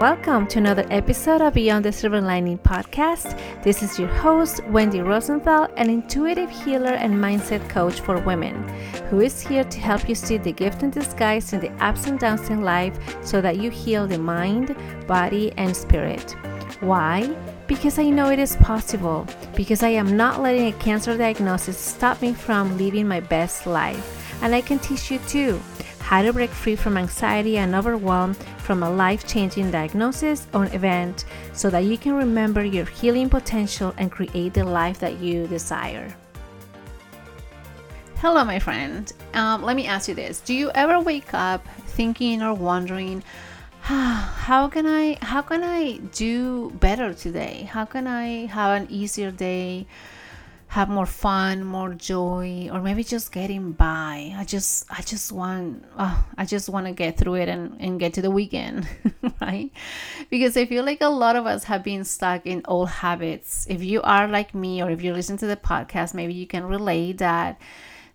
Welcome to another episode of Beyond the Silver Lining podcast. This is your host, Wendy Rosenthal, an intuitive healer and mindset coach for women, who is here to help you see the gift in disguise in the ups and downs in life so that you heal the mind, body, and spirit. Why? Because I know it is possible. Because I am not letting a cancer diagnosis stop me from living my best life. And I can teach you too how to break free from anxiety and overwhelm from a life changing diagnosis or event so that you can remember your healing potential and create the life that you desire. Hello, my friend. Um, let me ask you this Do you ever wake up thinking or wondering, how can I how can I do better today? How can I have an easier day? have more fun more joy or maybe just getting by i just i just want oh, i just want to get through it and, and get to the weekend right because i feel like a lot of us have been stuck in old habits if you are like me or if you listen to the podcast maybe you can relate that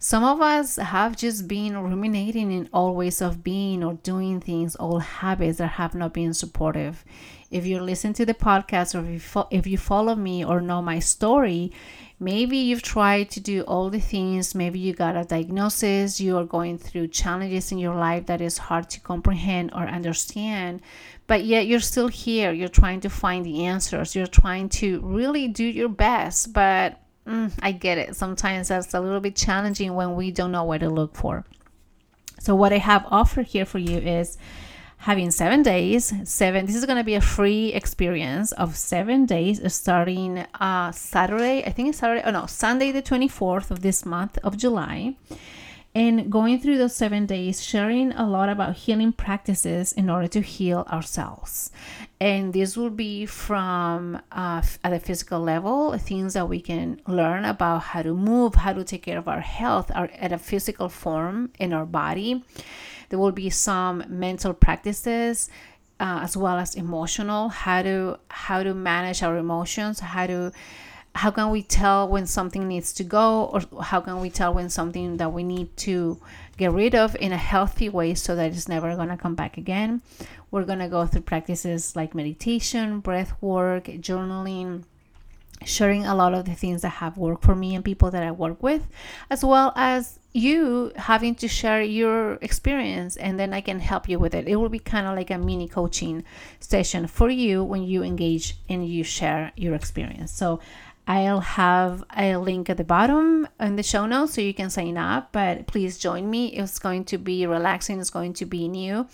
some of us have just been ruminating in all ways of being or doing things old habits that have not been supportive. If you listen to the podcast or if you, fo- if you follow me or know my story Maybe you've tried to do all the things, maybe you got a diagnosis, you are going through challenges in your life that is hard to comprehend or understand, but yet you're still here. You're trying to find the answers, you're trying to really do your best, but mm, I get it. Sometimes that's a little bit challenging when we don't know where to look for. So, what I have offered here for you is having seven days seven this is going to be a free experience of seven days starting uh saturday i think it's saturday oh no sunday the 24th of this month of july and going through those seven days sharing a lot about healing practices in order to heal ourselves. And this will be from uh, at a physical level things that we can learn about how to move how to take care of our health our, at a physical form in our body. There will be some mental practices uh, as well as emotional how to how to manage our emotions how to how can we tell when something needs to go or how can we tell when something that we need to get rid of in a healthy way so that it's never going to come back again we're going to go through practices like meditation breath work journaling sharing a lot of the things that have worked for me and people that I work with, as well as you having to share your experience and then I can help you with it. It will be kind of like a mini coaching session for you when you engage and you share your experience. So I'll have a link at the bottom in the show notes so you can sign up. But please join me. It's going to be relaxing, it's going to be new.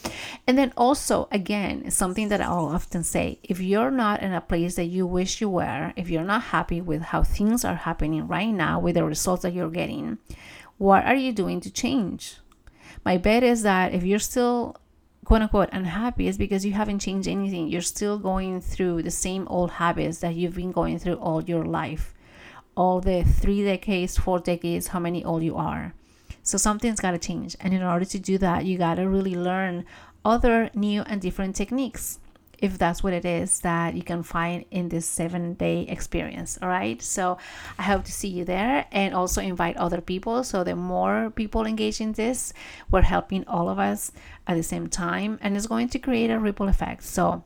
And then also, again, something that I'll often say if you're not in a place that you wish you were, if you're not happy with how things are happening right now, with the results that you're getting, what are you doing to change? My bet is that if you're still quote unquote unhappy is because you haven't changed anything. You're still going through the same old habits that you've been going through all your life, all the three decades, four decades, how many old you are. So something's got to change. And in order to do that, you got to really learn other new and different techniques if that's what it is that you can find in this seven day experience. All right. So I hope to see you there and also invite other people. So the more people engage in this, we're helping all of us at the same time and it's going to create a ripple effect. So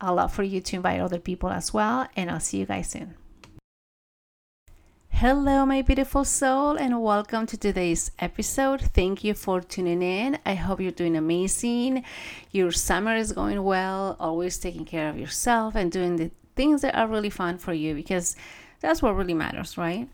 I'd love for you to invite other people as well. And I'll see you guys soon. Hello, my beautiful soul, and welcome to today's episode. Thank you for tuning in. I hope you're doing amazing. Your summer is going well, always taking care of yourself and doing the things that are really fun for you because that's what really matters, right?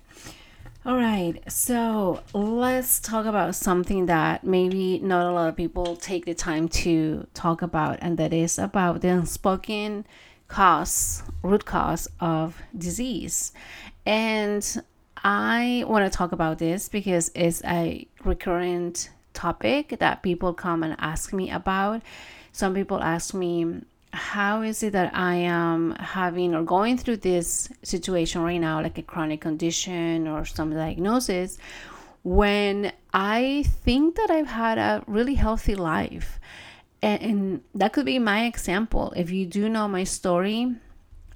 All right, so let's talk about something that maybe not a lot of people take the time to talk about, and that is about the unspoken cause, root cause of disease. And I want to talk about this because it's a recurrent topic that people come and ask me about. Some people ask me, how is it that I am having or going through this situation right now, like a chronic condition or some diagnosis, when I think that I've had a really healthy life? And, that could be my example. If you do know my story,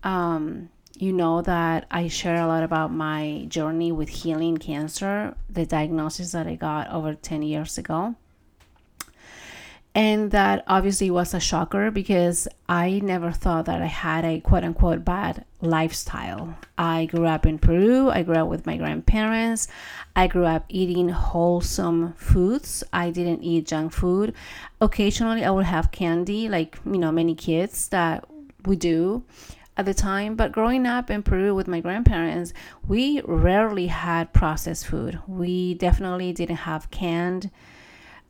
um, you know that I share a lot about my journey with healing cancer, the diagnosis that I got over 10 years ago. And that obviously was a shocker because I never thought that I had a quote unquote bad lifestyle. I grew up in Peru. I grew up with my grandparents. I grew up eating wholesome foods. I didn't eat junk food. Occasionally, I would have candy, like, you know, many kids that we do at the time. But growing up in Peru with my grandparents, we rarely had processed food. We definitely didn't have canned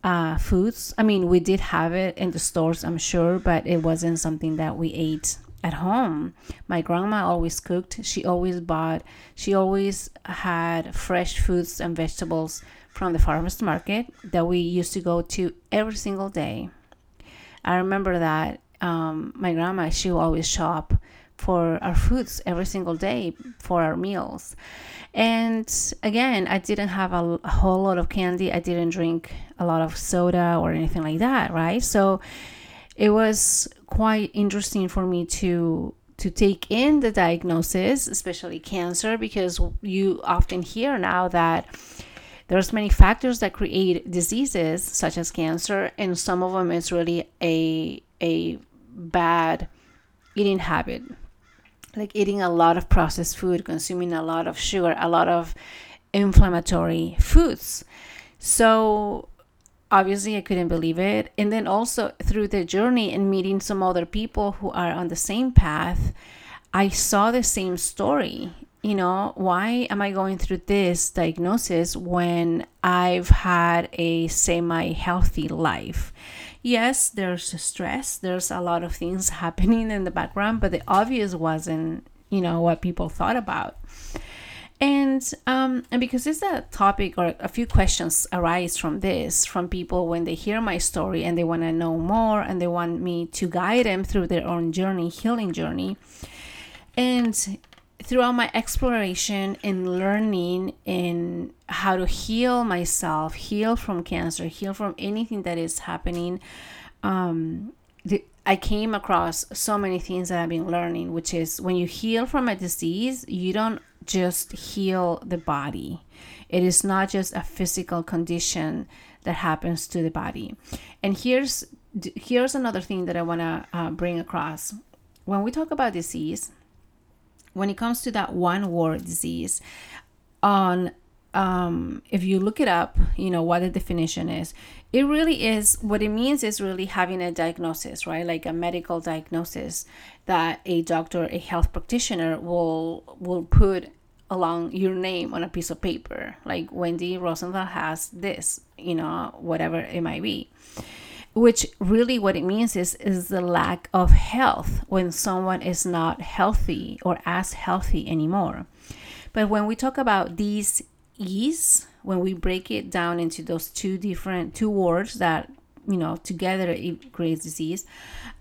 uh, foods. I mean, we did have it in the stores, I'm sure, but it wasn't something that we ate at home. My grandma always cooked. She always bought, she always had fresh foods and vegetables from the farmers market that we used to go to every single day. I remember that um, my grandma, she would always shop for our foods every single day for our meals. And again, I didn't have a, a, whole lot of candy. I didn't drink a lot of soda or anything like that, right? So it was quite interesting for me to to take in the diagnosis, especially cancer, because you often hear now that there's many factors that create diseases such as cancer, and some of them is really a a bad eating habit like eating a lot of processed food, consuming a lot of sugar, a lot of inflammatory foods. So obviously I couldn't believe it. And then also through the journey and meeting some other people who are on the same path, I saw the same story. You know, why am I going through this diagnosis when I've had a semi healthy life? Yes, there's stress, there's a lot of things happening in the background, but the obvious wasn't, you know, what people thought about. And um, and because it's a topic or a few questions arise from this from people when they hear my story and they want to know more and they want me to guide them through their own journey, healing journey. And throughout my exploration and learning in how to heal myself, heal from cancer, heal from anything that is happening, um, the, I came across so many things that I've been learning, which is when you heal from a disease, you don't just heal the body. It is not just a physical condition that happens to the body. And here's here's another thing that I want to uh, bring across. When we talk about disease, when it comes to that one word disease, on um, if you look it up, you know what the definition is. It really is what it means is really having a diagnosis, right? Like a medical diagnosis that a doctor, a health practitioner will will put along your name on a piece of paper. Like Wendy Rosenthal has this, you know, whatever it might be which really what it means is is the lack of health when someone is not healthy or as healthy anymore. But when we talk about these ease when we break it down into those two different two words that you know together it creates disease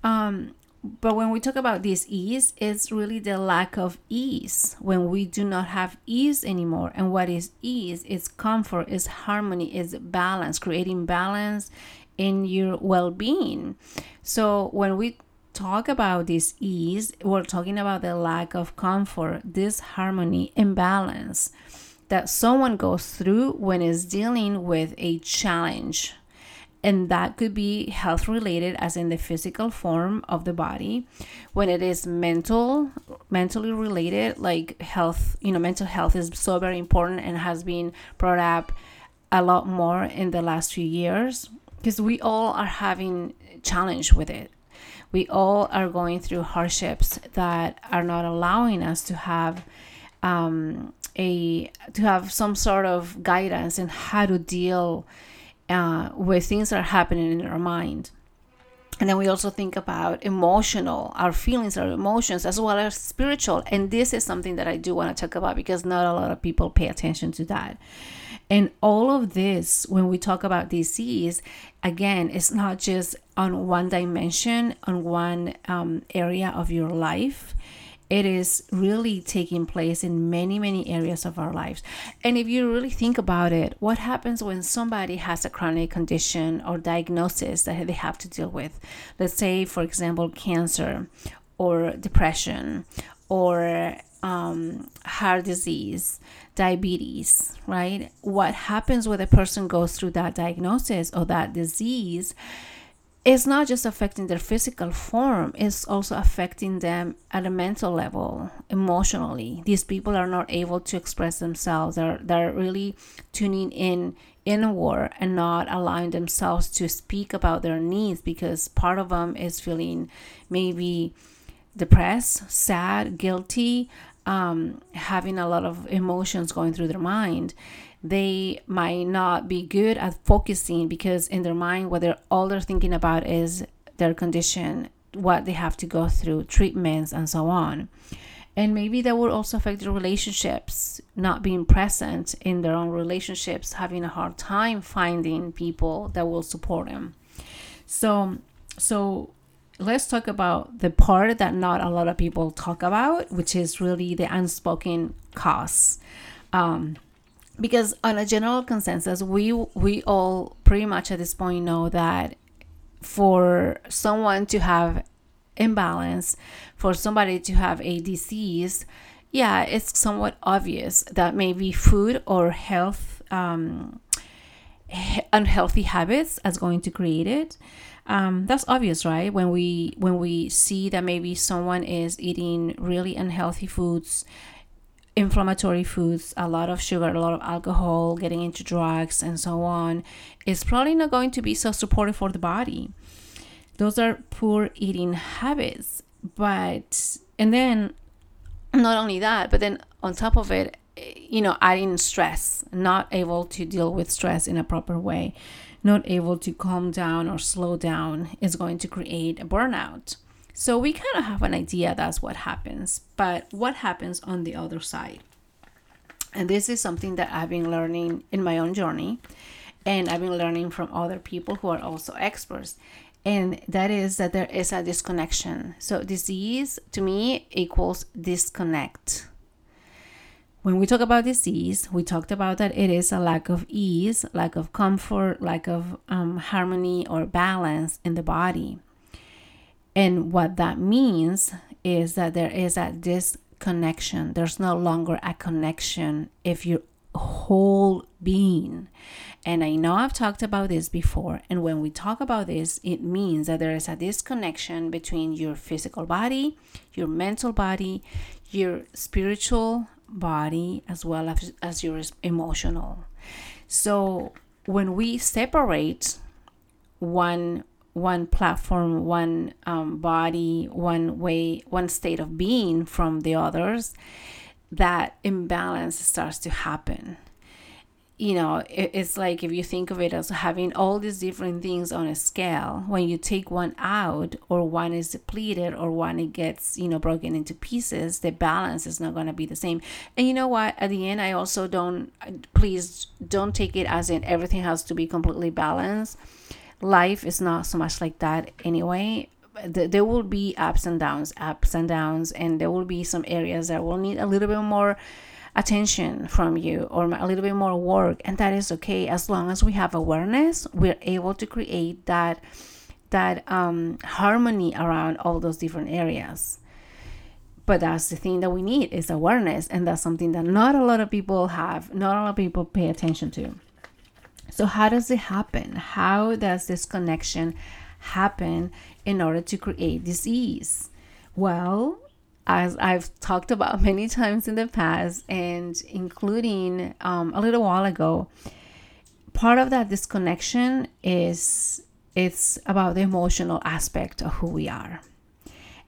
um, but when we talk about this ease it's really the lack of ease. When we do not have ease anymore and what is ease? Is comfort is harmony is balance creating balance in your well being. So when we talk about this ease, we're talking about the lack of comfort, disharmony, imbalance that someone goes through when is dealing with a challenge. And that could be health related, as in the physical form of the body. When it is mental, mentally related, like health, you know, mental health is so very important and has been brought up a lot more in the last few years because we all are having challenge with it. We all are going through hardships that are not allowing us to have um, a to have some sort of guidance in how to deal uh, with things that are happening in our mind. And then we also think about emotional our feelings our emotions as well as spiritual. And this is something that i do want to talk about because not a lot of people pay attention to that and all of this, when we talk about disease, again, it's not just on one dimension, on one um, area of your life. It is really taking place in many, many areas of our lives. And if you really think about it, what happens when somebody has a chronic condition or diagnosis that they have to deal with? Let's say, for example, cancer or depression or um, heart disease, diabetes, right? What happens when a person goes through that diagnosis or that disease it's not just affecting their physical form, it's also affecting them at a mental level, emotionally. These people are not able to express themselves. They're, they're really tuning in inward and not allowing themselves to speak about their needs because part of them is feeling maybe depressed, sad, guilty, um, having a lot of emotions going through their mind they might not be good at focusing because in their mind what they're all they're thinking about is their condition what they have to go through treatments and so on. And maybe that would also affect their relationships not being present in their own relationships having a hard time finding people that will support them. So so let's talk about the part that not a lot of people talk about which is really the unspoken costs um, because on a general consensus we we all pretty much at this point know that for someone to have imbalance for somebody to have a disease yeah it's somewhat obvious that maybe food or health um, unhealthy habits is going to create it um, that's obvious right when we when we see that maybe someone is eating really unhealthy foods inflammatory foods, a lot of sugar, a lot of alcohol, getting into drugs, and so on, is probably not going to be so supportive for the body. Those are poor eating habits. But, and then not only that, but then on top of it, you know, adding stress, not able to deal with stress in a proper way, not able to calm down or slow down is going to create a burnout. So we kind of have an idea that's what happens, but what happens on the other side? And this is something that I've been learning in my own journey, and I've been learning from other people who are also experts. And that is that there is a disconnection. So, disease to me equals disconnect. When we talk about disease, we talked about that it is a lack of ease, lack of comfort, lack of um, harmony or balance in the body. And what that means is that there is a disconnection. There's no longer a connection if your whole being. And I know I've talked about this before. And when we talk about this, it means that there is a disconnection between your physical body, your mental body, your spiritual body, as well as, as your emotional. So when we separate one one platform, one um, body, one way, one state of being from the others, that imbalance starts to happen. You know, it's like if you think of it as having all these different things on a scale, when you take one out, or one is depleted, or one it gets, you know, broken into pieces, the balance is not going to be the same. And you know what? At the end, I also don't, please don't take it as in everything has to be completely balanced life is not so much like that anyway there will be ups and downs ups and downs and there will be some areas that will need a little bit more attention from you or a little bit more work and that is okay as long as we have awareness we're able to create that that um, harmony around all those different areas but that's the thing that we need is awareness and that's something that not a lot of people have not a lot of people pay attention to so, how does it happen? How does this connection happen in order to create disease? Well, as I've talked about many times in the past, and including um, a little while ago, part of that disconnection is it's about the emotional aspect of who we are.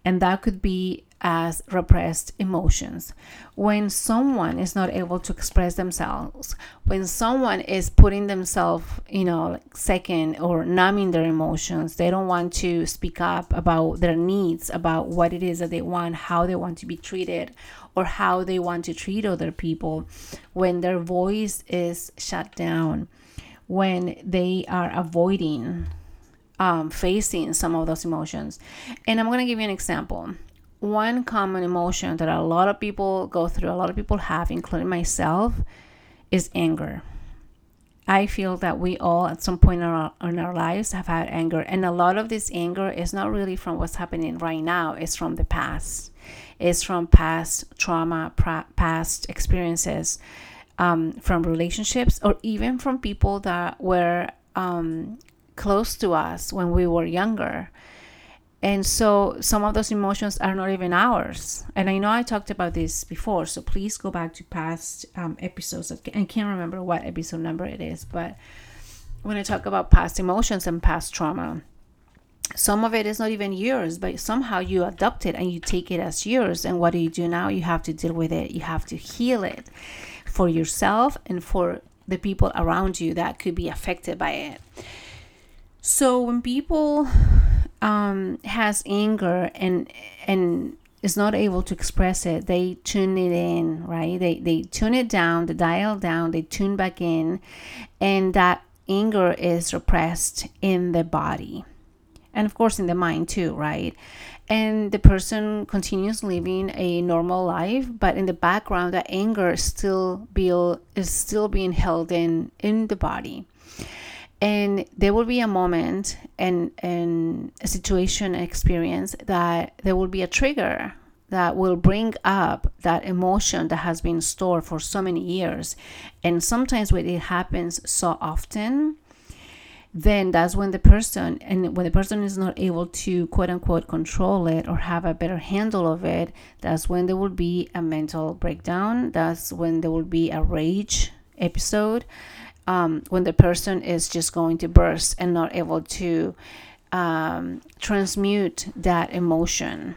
And that could be as repressed emotions. When someone is not able to express themselves, when someone is putting themselves, you know, second or numbing their emotions, they don't want to speak up about their needs, about what it is that they want, how they want to be treated, or how they want to treat other people, when their voice is shut down, when they are avoiding um, facing some of those emotions. And I'm going to give you an example one common emotion that a lot of people go through, a lot of people have, including myself, is anger. I feel that we all, at some point in our, in our lives, have had anger. And a lot of this anger is not really from what's happening right now, it's from the past. It's from past trauma, past experiences, um, from relationships, or even from people that were um, close to us when we were younger. And so some of those emotions are not even ours. And I know I talked about this before, so please go back to past um, episodes. I can't remember what episode number it is, but when I talk about past emotions and past trauma, some of it is not even yours, but somehow you adopt it and you take it as yours. And what do you do now? You have to deal with it, you have to heal it for yourself and for the people around you that could be affected by it. So when people um, has anger and and is not able to express it, they tune it in, right? They they tune it down, they dial down, they tune back in, and that anger is repressed in the body, and of course in the mind too, right? And the person continues living a normal life, but in the background, that anger still be, is still being held in in the body and there will be a moment and and a situation experience that there will be a trigger that will bring up that emotion that has been stored for so many years. And sometimes when it happens so often then that's when the person and when the person is not able to quote unquote control it or have a better handle of it that's when there will be a mental breakdown. That's when there will be a rage episode um, when the person is just going to burst and not able to um, transmute that emotion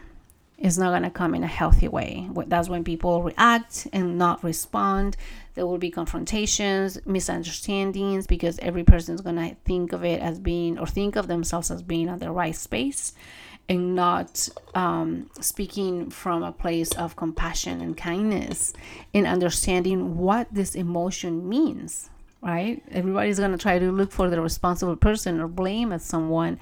is not going to come in a healthy way. That's when people react and not respond. There will be confrontations, misunderstandings, because every person is going to think of it as being or think of themselves as being on the right space and not um, speaking from a place of compassion and kindness and understanding what this emotion means right? Everybody's going to try to look for the responsible person or blame at someone,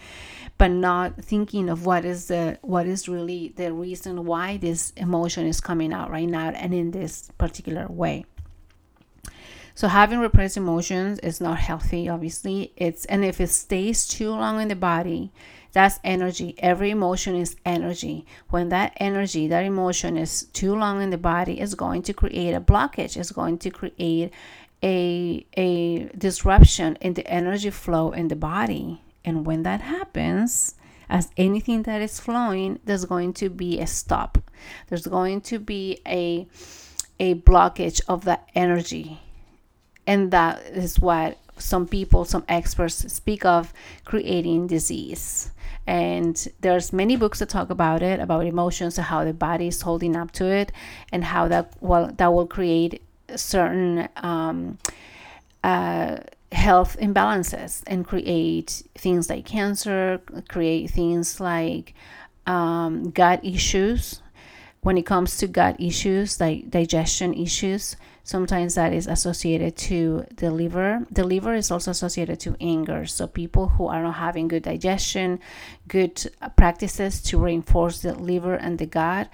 but not thinking of what is the what is really the reason why this emotion is coming out right now and in this particular way. So having repressed emotions is not healthy, obviously. It's and if it stays too long in the body, that's energy. Every emotion is energy. When that energy, that emotion is too long in the body, it's going to create a blockage. It's going to create a, a disruption in the energy flow in the body. And when that happens, as anything that is flowing, there's going to be a stop. There's going to be a, a blockage of that energy. And that is what some people, some experts speak of creating disease. And there's many books that talk about it, about emotions and how the body is holding up to it, and how that well that will create certain um, uh, health imbalances and create things like cancer, create things like um, gut issues. When it comes to gut issues, like digestion issues, sometimes that is associated to the liver. The liver is also associated to anger. So, people who are not having good digestion, good practices to reinforce the liver and the gut,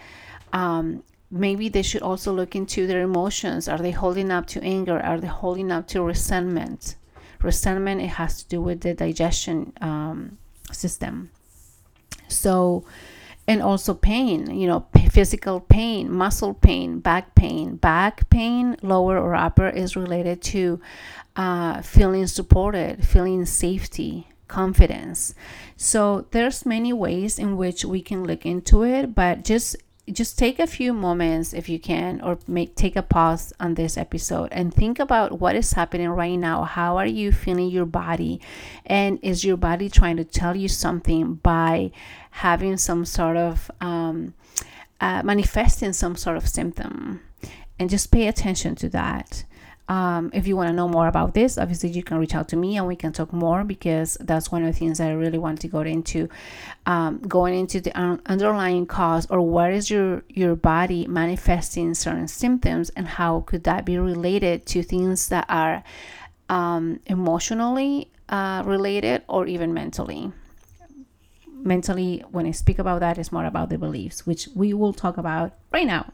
um, maybe they should also look into their emotions. Are they holding up to anger? Are they holding up to resentment? Resentment, it has to do with the digestion um, system. So, and also pain, you know, physical pain, muscle pain, back pain. Back pain, lower or upper, is related to uh, feeling supported, feeling safety, confidence. So there's many ways in which we can look into it, but just just take a few moments if you can or make take a pause on this episode and think about what is happening right now. How are you feeling your body? And is your body trying to tell you something by having some sort of um, uh, manifesting some sort of symptom? And just pay attention to that um, if you want to know more about this, obviously you can reach out to me and we can talk more because that's one of the things that I really want to go into. Um, going into the un- underlying cause or where is your your body manifesting certain symptoms and how could that be related to things that are um, emotionally uh, related or even mentally. Mentally, when I speak about that, it's more about the beliefs, which we will talk about right now.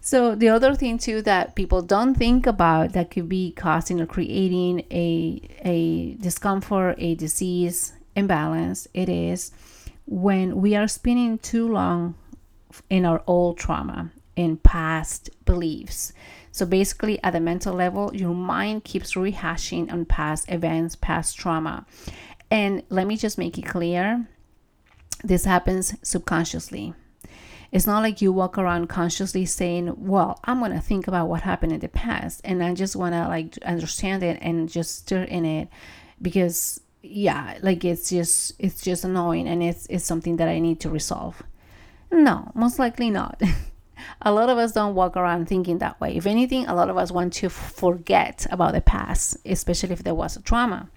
So the other thing too that people don't think about that could be causing or creating a a discomfort, a disease imbalance, it is when we are spinning too long in our old trauma, in past beliefs. So basically, at the mental level, your mind keeps rehashing on past events, past trauma. And let me just make it clear this happens subconsciously. It's not like you walk around consciously saying, Well, I'm going to think about what happened in the past and I just want to like understand it and just stir in it because yeah like it's just it's just annoying and it's it's something that i need to resolve. No most likely not. A lot of us don't walk around thinking that way. If anything a lot of us want to forget about the past especially if there was a trauma.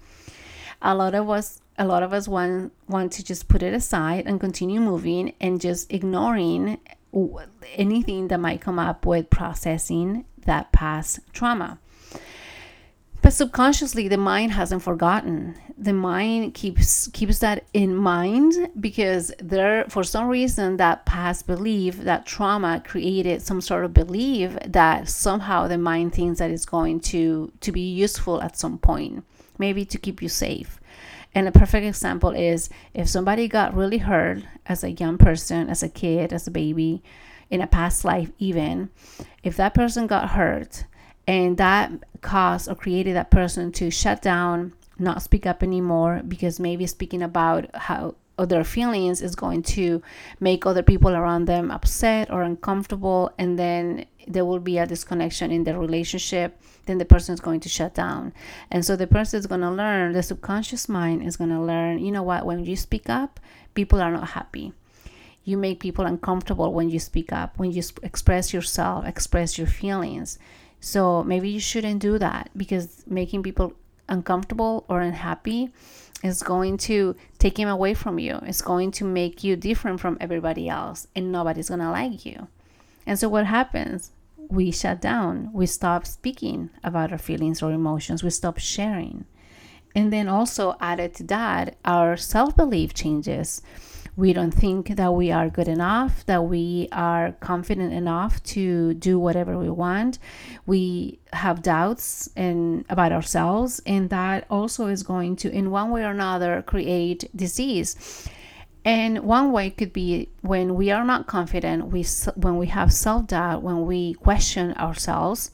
A lot of us a lot of us want want to just put it aside and continue moving and just ignoring anything that might come up with processing that past trauma. But subconsciously the mind hasn't forgotten. The mind keeps keeps that in mind because there for some reason that past belief that trauma created some sort of belief that somehow the mind thinks that it's going to to be useful at some point maybe to keep you safe and a perfect example is if somebody got really hurt as a young person as a kid as a baby in a past life even if that person got hurt and that caused or created that person to shut down not speak up anymore because maybe speaking about how other feelings is going to make other people around them upset or uncomfortable and then there will be a disconnection in the relationship. Then the person is going to shut down. And so the person is going to learn the subconscious mind is going to learn you know what when you speak up people are not happy. You make people uncomfortable when you speak up when you express yourself express your feelings. So maybe you shouldn't do that because making people uncomfortable or unhappy is going to take him away from you. It's going to make you different from everybody else, and nobody's going to like you. And so, what happens? We shut down. We stop speaking about our feelings or emotions. We stop sharing. And then, also added to that, our self belief changes we don't think that we are good enough, that we are confident enough to do whatever we want. We have doubts in, about ourselves, and that also is going to, in one way or another, create disease. And one way could be when we are not confident, we when we have self doubt, when we question ourselves,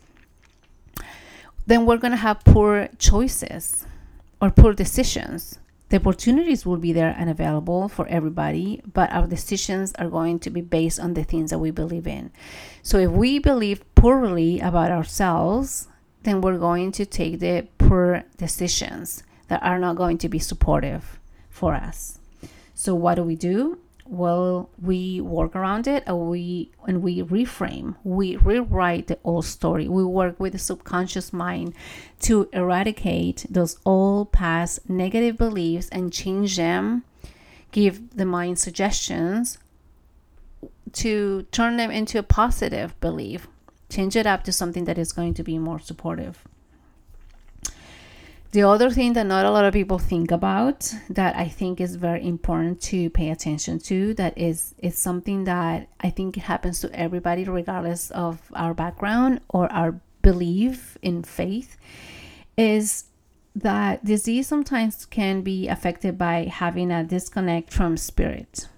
then we're going to have poor choices or poor decisions the opportunities will be there and available for everybody, but our decisions are going to be based on the things that we believe in. So if we believe poorly about ourselves, then we're going to take the poor decisions that are not going to be supportive for us. So what do we do? Well we work around it and we and we reframe we rewrite the old story. We work with the subconscious mind to eradicate those old past negative beliefs and change them give the mind suggestions to turn them into a positive belief change it up to something that is going to be more supportive the other thing that not a lot of people think about that I think is very important to pay attention to that is is something that I think happens to everybody regardless of our background or our belief in faith is that disease sometimes can be affected by having a disconnect from spirit.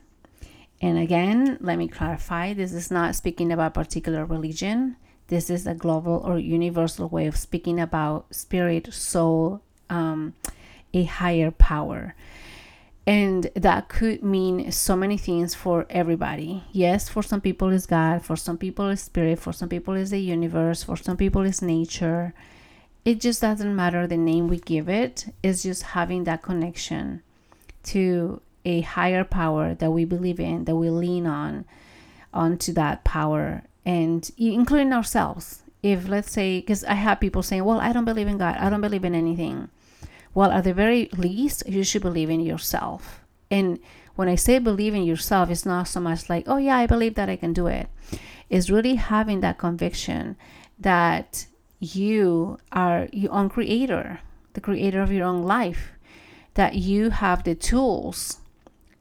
And again, let me clarify this is not speaking about particular religion. This is a global or universal way of speaking about spirit, soul, um, a higher power. And that could mean so many things for everybody. Yes, for some people is God, for some people is spirit, for some people is the universe, for some people is nature. It just doesn't matter the name we give it, it's just having that connection to a higher power that we believe in, that we lean on, onto that power and including ourselves. If let's say, because I have people saying, Well, I don't believe in God, I don't believe in anything. Well, at the very least, you should believe in yourself. And when I say believe in yourself, it's not so much like, Oh, yeah, I believe that I can do it. It's really having that conviction that you are your own creator, the creator of your own life, that you have the tools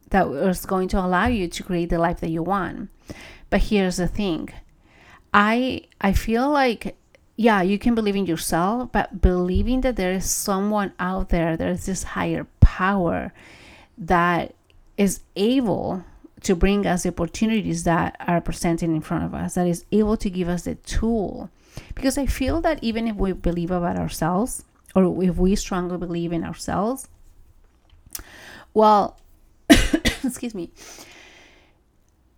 that is going to allow you to create the life that you want. But here's the thing I I feel like yeah, you can believe in yourself, but believing that there is someone out there, there's this higher power that is able to bring us the opportunities that are presented in front of us that is able to give us the tool. Because i feel that even if we believe about ourselves or if we strongly believe in ourselves well excuse me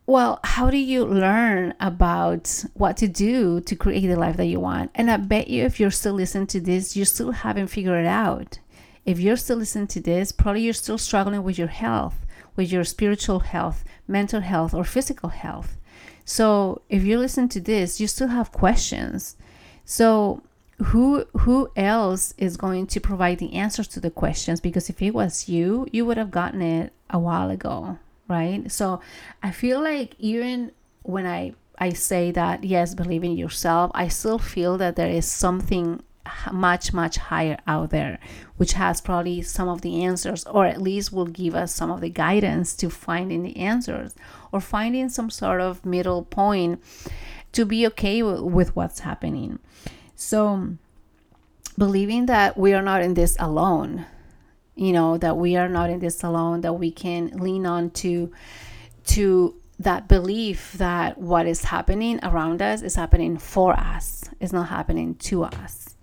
well, how do you learn about what to do to create the life that you want? And I bet you if you're still listening to this, you still haven't figured it out. If you're still listening to this, probably you're still struggling with your health, with your spiritual health, mental health, or physical health. So if you listen to this, you still have questions. So who who else is going to provide the answers to the questions? Because if it was you, you would have gotten it a while ago, right? So I feel like even when I I say that yes, believe in yourself, I still feel that there is something much much higher out there which has probably some of the answers or at least will give us some of the guidance to finding the answers or finding some sort of middle point to be okay w- with what's happening so believing that we are not in this alone you know that we are not in this alone that we can lean on to to that belief that what is happening around us is happening for us it's not happening to us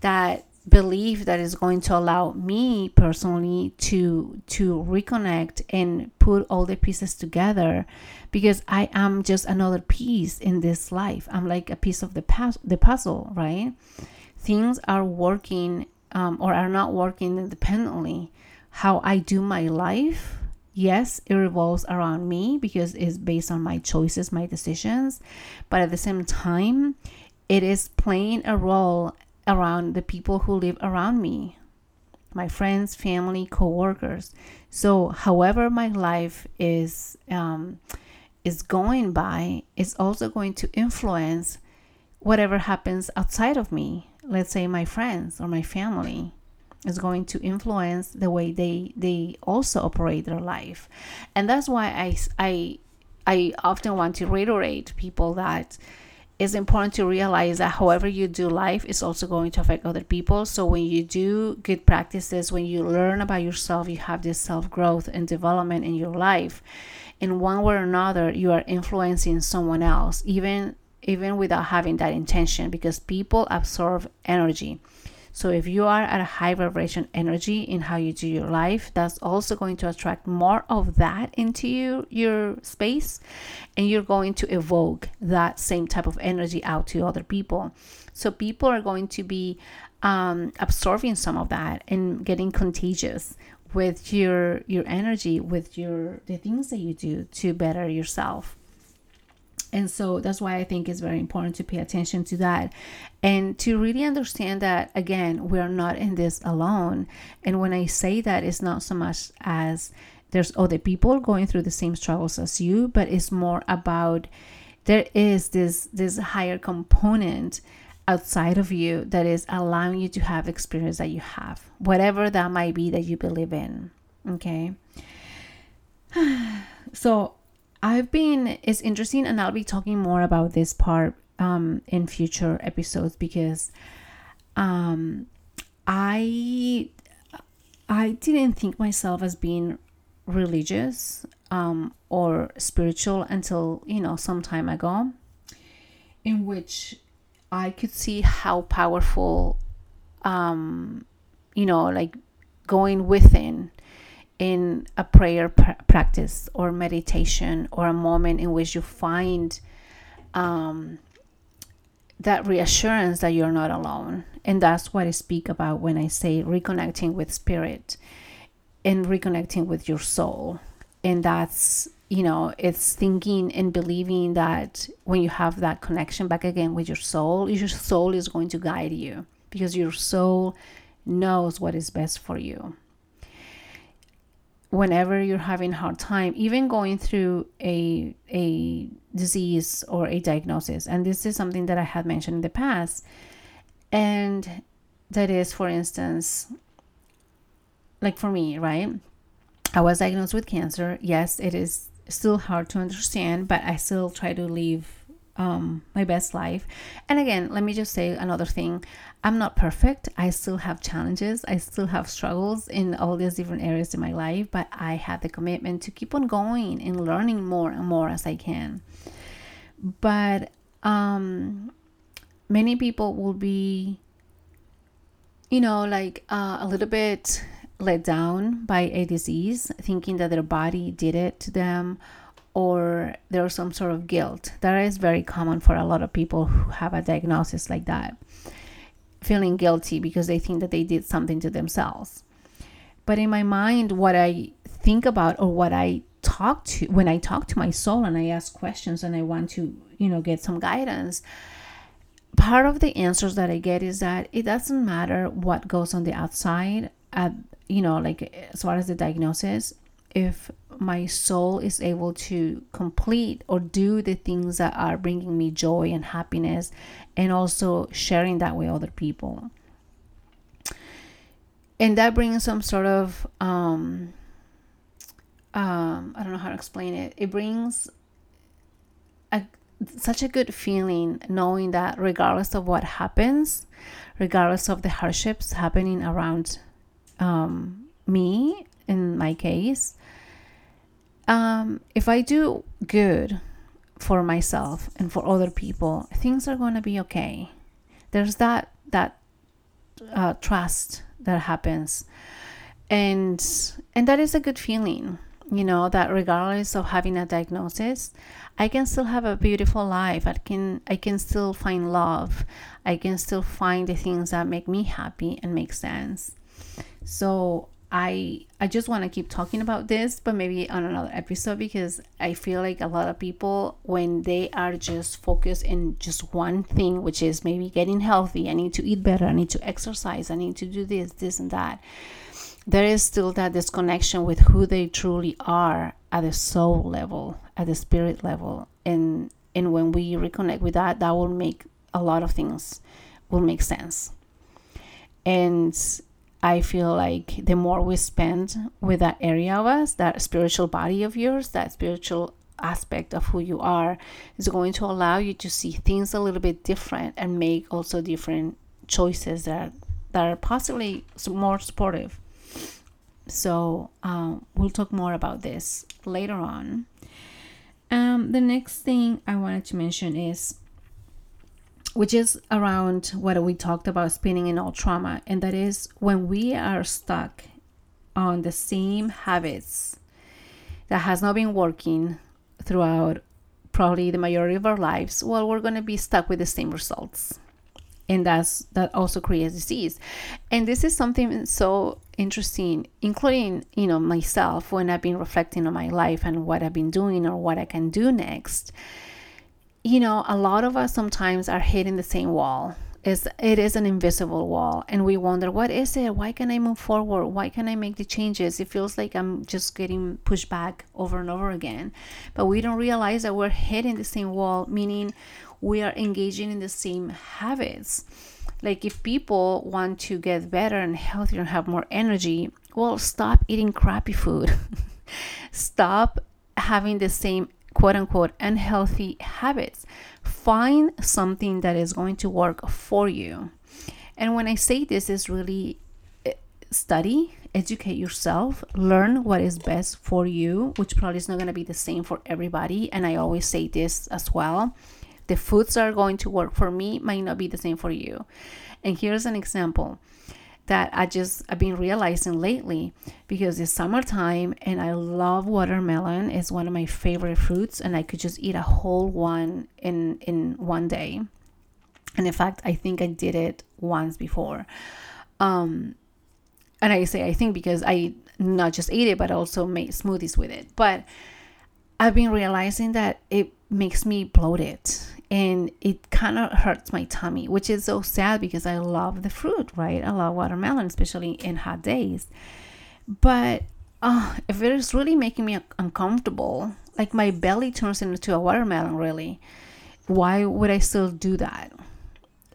that belief that is going to allow me personally to to reconnect and put all the pieces together because I am just another piece in this life. I'm like a piece of the paz- the puzzle, right? Things are working um, or are not working independently. How I do my life, yes, it revolves around me because it's based on my choices, my decisions, but at the same time, it is playing a role around the people who live around me my friends family co-workers so however my life is um, is going by is also going to influence whatever happens outside of me let's say my friends or my family is going to influence the way they they also operate their life and that's why i i i often want to reiterate people that it's important to realize that however you do life is also going to affect other people. So when you do good practices, when you learn about yourself, you have this self growth and development in your life. In one way or another, you are influencing someone else, even even without having that intention, because people absorb energy. So if you are at a high vibration energy in how you do your life, that's also going to attract more of that into you, your space, and you're going to evoke that same type of energy out to other people. So people are going to be um, absorbing some of that and getting contagious with your your energy, with your the things that you do to better yourself and so that's why i think it's very important to pay attention to that and to really understand that again we're not in this alone. And when i say that it's not so much as there's other people going through the same struggles as you but it's more about there is this this higher component outside of you that is allowing you to have experience that you have whatever that might be that you believe in. Okay? So I've been, it's interesting, and I'll be talking more about this part um, in future episodes because um, I I didn't think myself as being religious um, or spiritual until you know some time ago, in which I could see how powerful, um, you know, like going within in a prayer pr- practice or meditation or a moment in which you find um, that reassurance that you're not alone. And that's what I speak about when I say reconnecting with spirit and reconnecting with your soul. And that's, you know, it's thinking and believing that when you have that connection back again with your soul, your soul is going to guide you because your soul knows what is best for you whenever you're having a hard time even going through a a disease or a diagnosis. And this is something that i had mentioned in the past. And that is for instance like for me right? I was diagnosed with cancer. Yes it is still hard to understand but i still try to live um, my best life. And again, let me just say another thing. I'm not perfect. I still have challenges. I still have struggles in all these different areas in my life, but I have the commitment to keep on going and learning more and more as I can. But um, many people will be, you know, like uh, a little bit let down by a disease, thinking that their body did it to them or there's some sort of guilt. That is very common for a lot of people who have a diagnosis like that, feeling guilty because they think that they did something to themselves. But in my mind, what I think about or what I talk to when I talk to my soul and I ask questions and I want to, you know, get some guidance, part of the answers that I get is that it doesn't matter what goes on the outside, at, you know, like as far as the diagnosis, if my soul is able to complete or do the things that are bringing me joy and happiness and also sharing that with other people. And that brings some sort of um, um, i don't know how to explain it. It brings a, such a good feeling knowing that regardless of what happens regardless of the hardships happening around um, me in my case um, if I do good for myself and for other people, things are going to be okay. There's that that uh, trust that happens, and and that is a good feeling. You know that regardless of having a diagnosis, I can still have a beautiful life. I can I can still find love. I can still find the things that make me happy and make sense. So I I just want to keep talking about this, but maybe on another episode because I feel like a lot of people when they are just focused in just one thing, which is maybe getting healthy, I need to eat better, I need to exercise, I need to do this, this and that. There is still that disconnection with who they truly are at the soul level, at the spirit level. And and when we reconnect with that, that will make a lot of things will make sense. And I feel like the more we spend with that area of us, that spiritual body of yours, that spiritual aspect of who you are, is going to allow you to see things a little bit different and make also different choices that that are possibly more supportive. So um, we'll talk more about this later on. Um, the next thing I wanted to mention is which is around what we talked about spinning in all trauma and that is when we are stuck on the same habits that has not been working throughout probably the majority of our lives well we're going to be stuck with the same results. And that's that also creates disease. And this is something so interesting including you know myself when i've been reflecting on my life and what i've been doing or what i can do next you know, a lot of us sometimes are hitting the same wall. It's, it is an invisible wall, and we wonder, what is it? Why can I move forward? Why can I make the changes? It feels like I'm just getting pushed back over and over again. But we don't realize that we're hitting the same wall, meaning we are engaging in the same habits. Like if people want to get better and healthier and have more energy, well, stop eating crappy food. stop having the same quote unquote unhealthy habits. Find something that is going to work for you. And when I say this, is really eh, study, educate yourself, learn what is best for you, which probably is not going to be the same for everybody. And I always say this as well the foods that are going to work for me might not be the same for you. And here's an example that I just I've been realizing lately because it's summertime and I love watermelon. It's one of my favorite fruits and I could just eat a whole one in in one day. And in fact, I think I did it once before. Um and I say I think because I not just ate it but also made smoothies with it. But I've been realizing that it makes me bloated and it kind of hurts my tummy, which is so sad because I love the fruit, right? I love watermelon, especially in hot days. But uh, if it is really making me uncomfortable, like my belly turns into a watermelon, really, why would I still do that?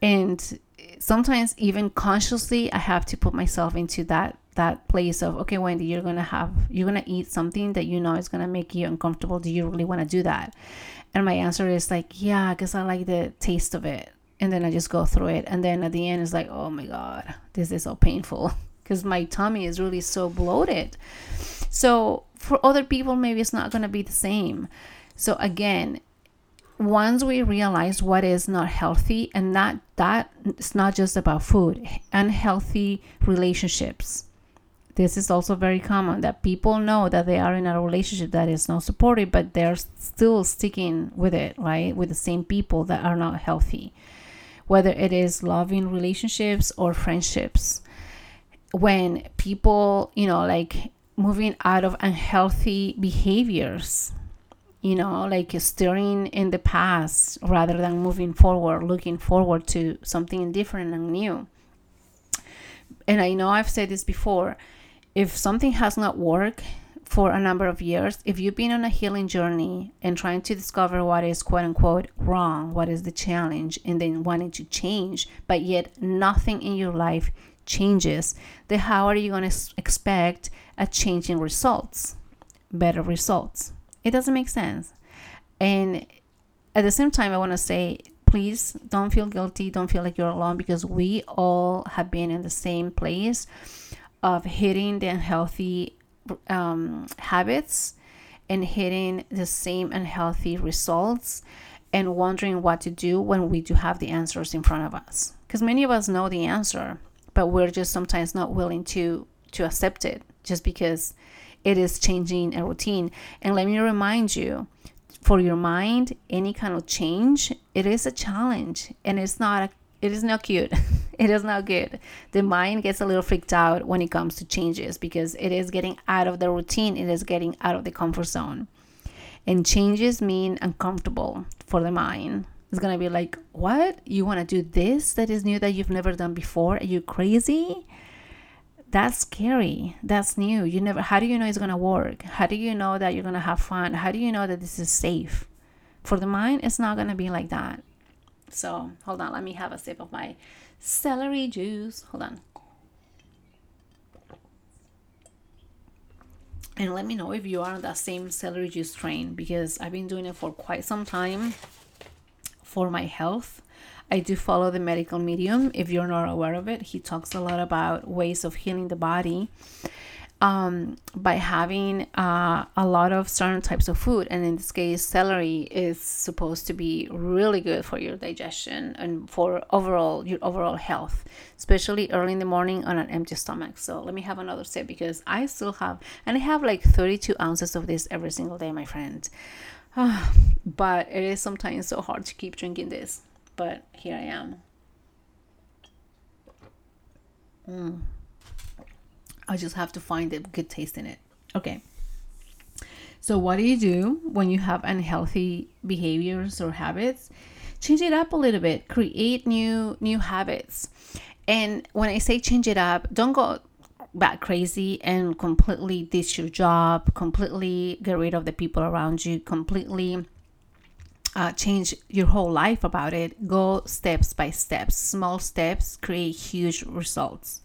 And sometimes, even consciously, I have to put myself into that that place of okay wendy you're gonna have you're gonna eat something that you know is gonna make you uncomfortable do you really want to do that and my answer is like yeah because i like the taste of it. And then i just go through it. And then at the end it's like oh my god this is so painful. Because my tummy is really so bloated. So for other people maybe it's not gonna be the same. So again once we realize what is not healthy and not that it's not just about food unhealthy relationships this is also very common that people know that they are in a relationship that is not supportive but they're still sticking with it right? With the same people that are not healthy. Whether it is loving relationships or friendships. When people you know like moving out of unhealthy behaviors you know, like steering in the past rather than moving forward, looking forward to something different and new. And I know I've said this before if something has not worked for a number of years, if you've been on a healing journey and trying to discover what is quote unquote wrong, what is the challenge, and then wanting to change, but yet nothing in your life changes, then how are you going to expect a change in results, better results? It doesn't make sense. And at the same time, I want to say, please don't feel guilty. Don't feel like you're alone because we all have been in the same place of hitting the unhealthy um, habits and hitting the same unhealthy results and wondering what to do when we do have the answers in front of us. Because many of us know the answer, but we're just sometimes not willing to to accept it just because it is changing a routine. And let me remind you for your mind, any kind of change, it is a challenge and it's not a, it is not cute. it is not good. The mind gets a little freaked out when it comes to changes because it is getting out of the routine, it is getting out of the comfort zone. And changes mean uncomfortable for the mind. It's gonna be like, what? You wanna do this that is new that you've never done before? Are you crazy? that's scary that's new you never how do you know it's to work how do you know that you're to have fun how do you know that this is safe for the mind it's not to be like that so hold on let me have a sip of my celery juice. Hold on. And let me know if you are on that same celery juice train because i've been doing it for quite some time for my health. I do follow the medical medium. If you're not aware of it, he talks a lot about ways of healing the body um, by having uh, a lot of certain types of food. And in this case, celery is supposed to be really good for your digestion and for overall your overall health, especially early in the morning on an empty stomach. So let me have another sip because I still have, and I have like 32 ounces of this every single day, my friend. but it is sometimes so hard to keep drinking this but here I am. Mm. I just have to find a good taste in it. Okay. So, what do you do when you have unhealthy behaviors or habits? Change it up a little bit. Create new new habits. And when I say change it up, don't go back crazy and completely ditch your job, completely get rid of the people around you, completely uh, change your whole life about it, go steps by steps. Small steps create huge results.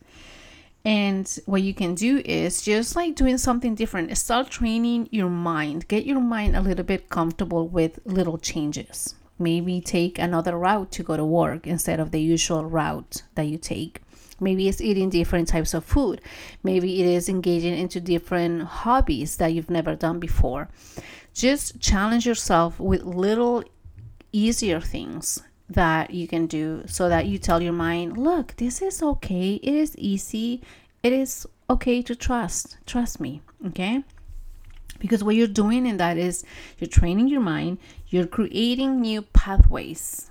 And what you can do is just like doing something different, start training your mind. Get your mind a little bit comfortable with little changes. Maybe take another route to go to work instead of the usual route that you take. Maybe it's eating different types of food. Maybe it is engaging into different hobbies that you've never done before. Just challenge yourself with little easier things that you can do so that you tell your mind, look, this is okay. It is easy. It is okay to trust. Trust me. Okay. Because what you're doing in that is you're training your mind, you're creating new pathways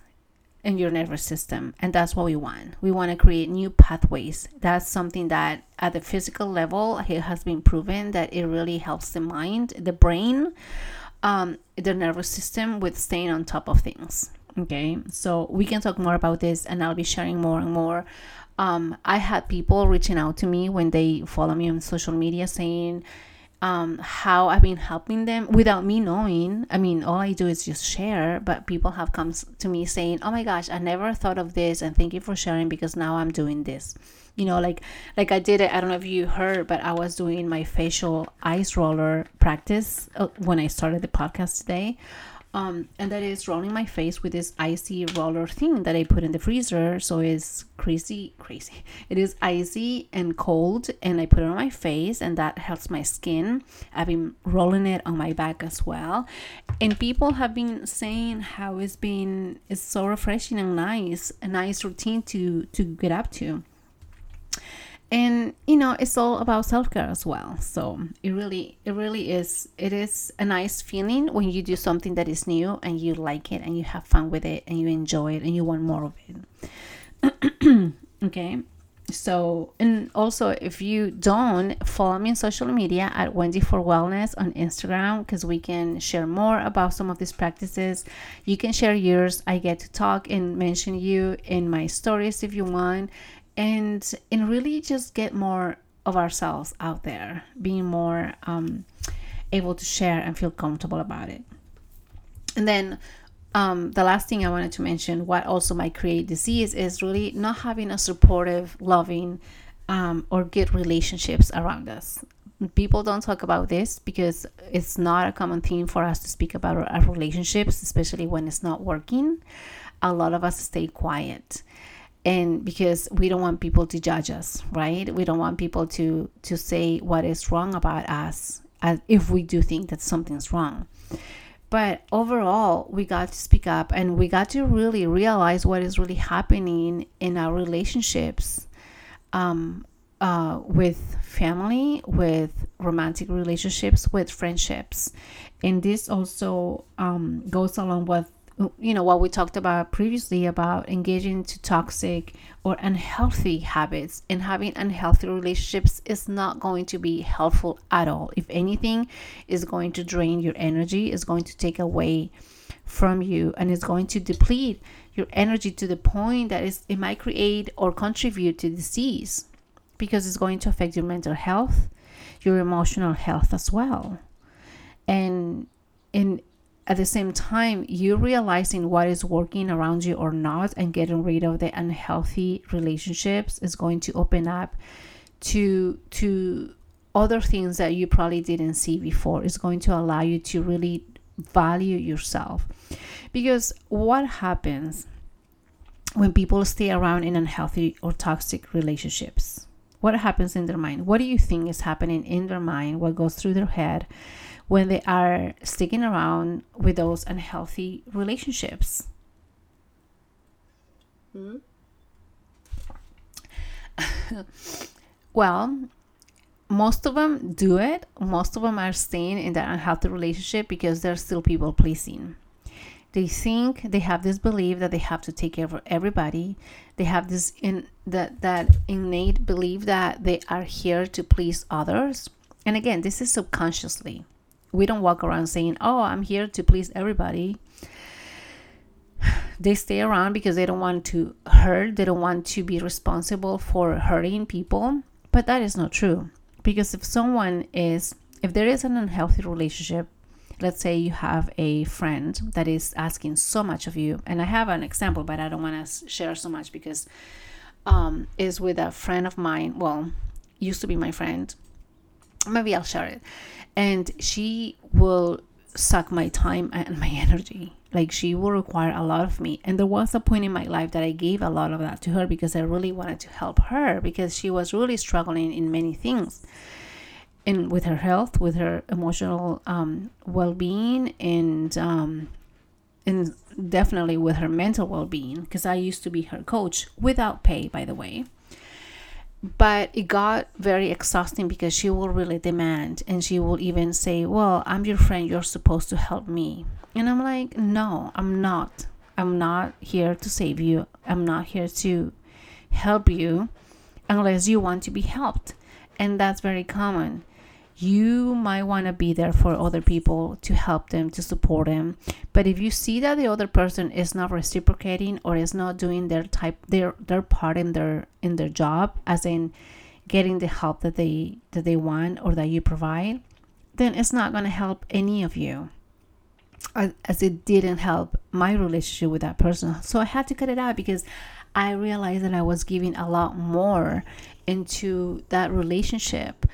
in your nervous system and that's what we want we want to create new pathways that's something that at the physical level it has been proven that it really helps the mind the brain um, the nervous system with staying on top of things okay so we can talk more about this and i'll be sharing more and more um, i had people reaching out to me when they follow me on social media saying um, how I've been helping them without me knowing. I mean, all I do is just share, but people have come to me saying, "Oh my gosh, I never thought of this, and thank you for sharing because now I'm doing this." You know, like like I did it. I don't know if you heard, but I was doing my facial ice roller practice uh, when I started the podcast today um, and that is rolling my face with this icy roller thing that I put in the freezer. So it's crazy, crazy. It is icy and cold, and I put it on my face, and that helps my skin. I've been rolling it on my back as well, and people have been saying how it's been it's so refreshing and nice, a nice routine to to get up to and you know it's all about self-care as well. So it really it really is it is a nice feeling when you do something that is new and you like it and you have fun with it and you enjoy it and you want more of it. Okay? So and also if you don't follow me on social media at wendy for wellness on instagram because we can share more about some of these practices. You can share yours. I get to talk and mention you in my stories if you want and and really just get more of ourselves out there being more um, able to share and feel comfortable about it. And then um, the last thing i wanted to mention what also might create disease is really not having a supportive loving um, or good relationships around us. People don't talk about this because it's not a common thing for us to speak about our relationships especially when it's not working. A lot of us stay quiet and because we don't want people to judge us right? We don't want people to to say what is wrong about us if we do think that something's wrong. But overall we got to speak up and we got to really realize what is really happening in our relationships um, uh, with family with romantic relationships with friendships. And this also um, goes along with you know what we talked about previously about engaging to toxic or unhealthy habits and having unhealthy relationships is not going to be helpful at all. If anything is going to drain your energy is going to take away from you and is going to deplete your energy to the point that it might create or contribute to disease because it's going to affect your mental health your emotional health as well. And in at the same time, you realizing what is working around you or not and getting rid of the unhealthy relationships is going to open up to to other things that you probably didn't see before. It's going to allow you to really value yourself. Because what happens when people stay around in unhealthy or toxic relationships? What happens in their mind? What do you think is happening in their mind? What goes through their head? When they are sticking around with those unhealthy relationships. Hmm? well, most of them do it. Most of them are staying in that unhealthy relationship because they're still people pleasing. They think they have this belief that they have to take care of everybody. They have this in that that innate belief that they are here to please others. And again, this is subconsciously we don't walk around saying, "Oh, I'm here to please everybody." They stay around because they don't want to hurt, they don't want to be responsible for hurting people, but that is not true. Because if someone is if there is an unhealthy relationship, let's say you have a friend that is asking so much of you, and I have an example, but I don't want to share so much because um, is with a friend of mine. Well, used to be my friend. Maybe I'll share it and she will suck my time and my energy. Like she will require a lot of me. And there was a point in my life that i gave a lot of that to her because i really wanted to help her because she was really struggling in many things. And with her health with her emotional um, well-being and um, and definitely with her mental well-being because i used to be her coach without pay by the way but it got very exhausting because she will really demand and she will even say well i'm your friend you're supposed to help me. And i'm like no i'm not. I'm not here to save you. I'm not here to help you unless you want to be helped. And that's very common you might want to be there for other people to help them to support them. But if you see that the other person is not reciprocating or is not doing their type their their part in their in their job as in getting the help that they that they want or that you provide then it's not going to help any of you. As it didn't help my relationship with that person. So I had to cut it out because I realized that I was giving a lot more into that relationship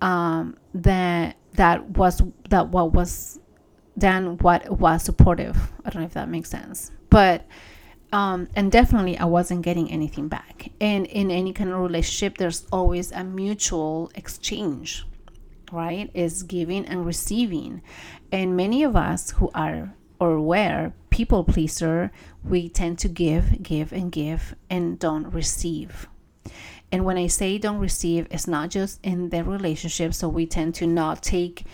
um, that that was that what was than what was supportive. I don't know if that makes sense, but um, and definitely I wasn't getting anything back. And in any kind of relationship, there's always a mutual exchange, right? Is giving and receiving, and many of us who are or were people pleaser, we tend to give, give, and give, and don't receive. And when I say don't receive, it's not just in the relationship. So we tend to not take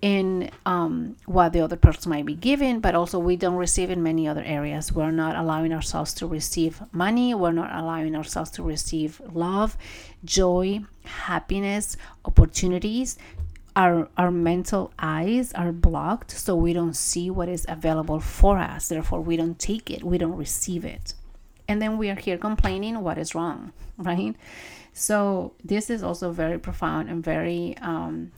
in um, what the other person might be giving, but also we don't receive in many other areas. We're not allowing ourselves to receive money. We're not allowing ourselves to receive love, joy, happiness, opportunities. Our, our mental eyes are blocked, so we don't see what is available for us. Therefore, we don't take it, we don't receive it and then we are here complaining what is wrong right? So this is also very profound and very um,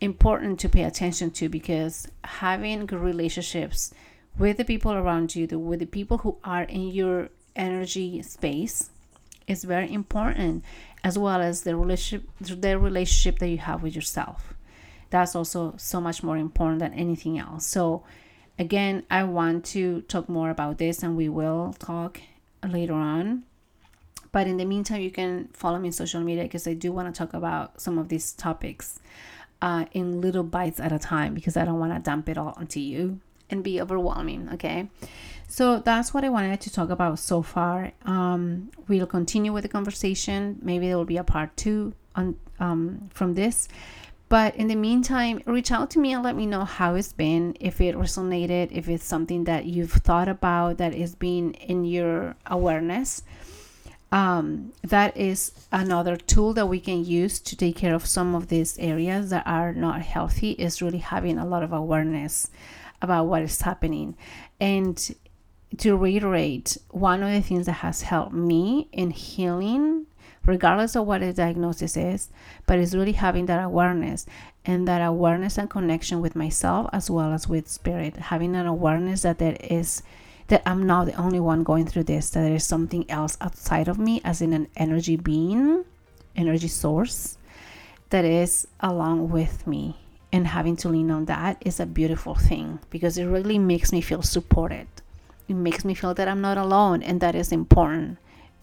important to pay attention to because having good relationships with the people around you with the people who are in your energy space is very important as well as the relationship the relationship that you have with yourself. That's also so much more important than anything else. So again i want to talk more about this and we will talk later on. But in the meantime, you can follow me on social media because I do want to talk about some of these topics uh, in little bites at a time because I don't want to dump it all onto you and be overwhelming. Okay. So that's what I wanted to talk about so far. Um, we'll continue with the conversation. Maybe there will be a part two on um, from this. But in the meantime, reach out to me and let me know how it's been, if it resonated, if it's something that you've thought about that is being in your awareness. Um, that is another tool that we can use to take care of some of these areas that are not healthy is really having a lot of awareness about what is happening and to reiterate one of the things that has helped me in healing regardless of what the diagnosis is, but it's really having that awareness and that awareness and connection with myself as well as with spirit, having an awareness that there is that I'm not the only one going through this, that there is something else outside of me, as in an energy being, energy source that is along with me. And having to lean on that is a beautiful thing because it really makes me feel supported. It makes me feel that I'm not alone, and that is important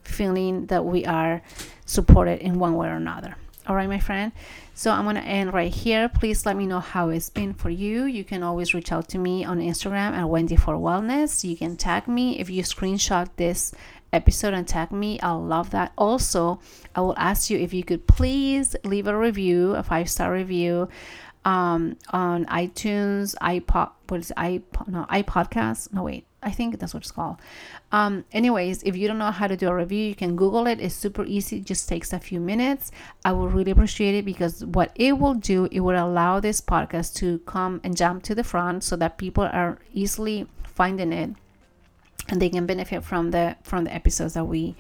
feeling that we are supported in one way or another. All right, my friend. So I'm going to end right here. Please let me know how it's been for you. You can always reach out to me on Instagram at Wendy for Wellness. You can tag me if you screenshot this episode and tag me. I'll love that. Also, I will ask you if you could please leave a review, a five star review um, on iTunes, iPod, what is it? iPod, no, iPodcast. No, wait, I think that's what it's called. Um, anyways, if you don't know how to do a review, you can Google it. It's super easy, it just takes a few minutes. I would really appreciate it because what it will do, it will allow this podcast to come and jump to the front so that people are easily finding it and they can benefit from the from the episodes that we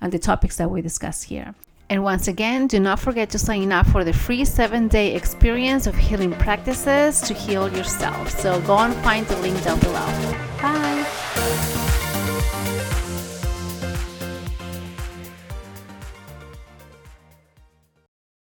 and the topics that we discuss here. And once again, do not forget to sign up for the free seven day experience of healing practices to heal yourself. So go and find the link down below. Bye.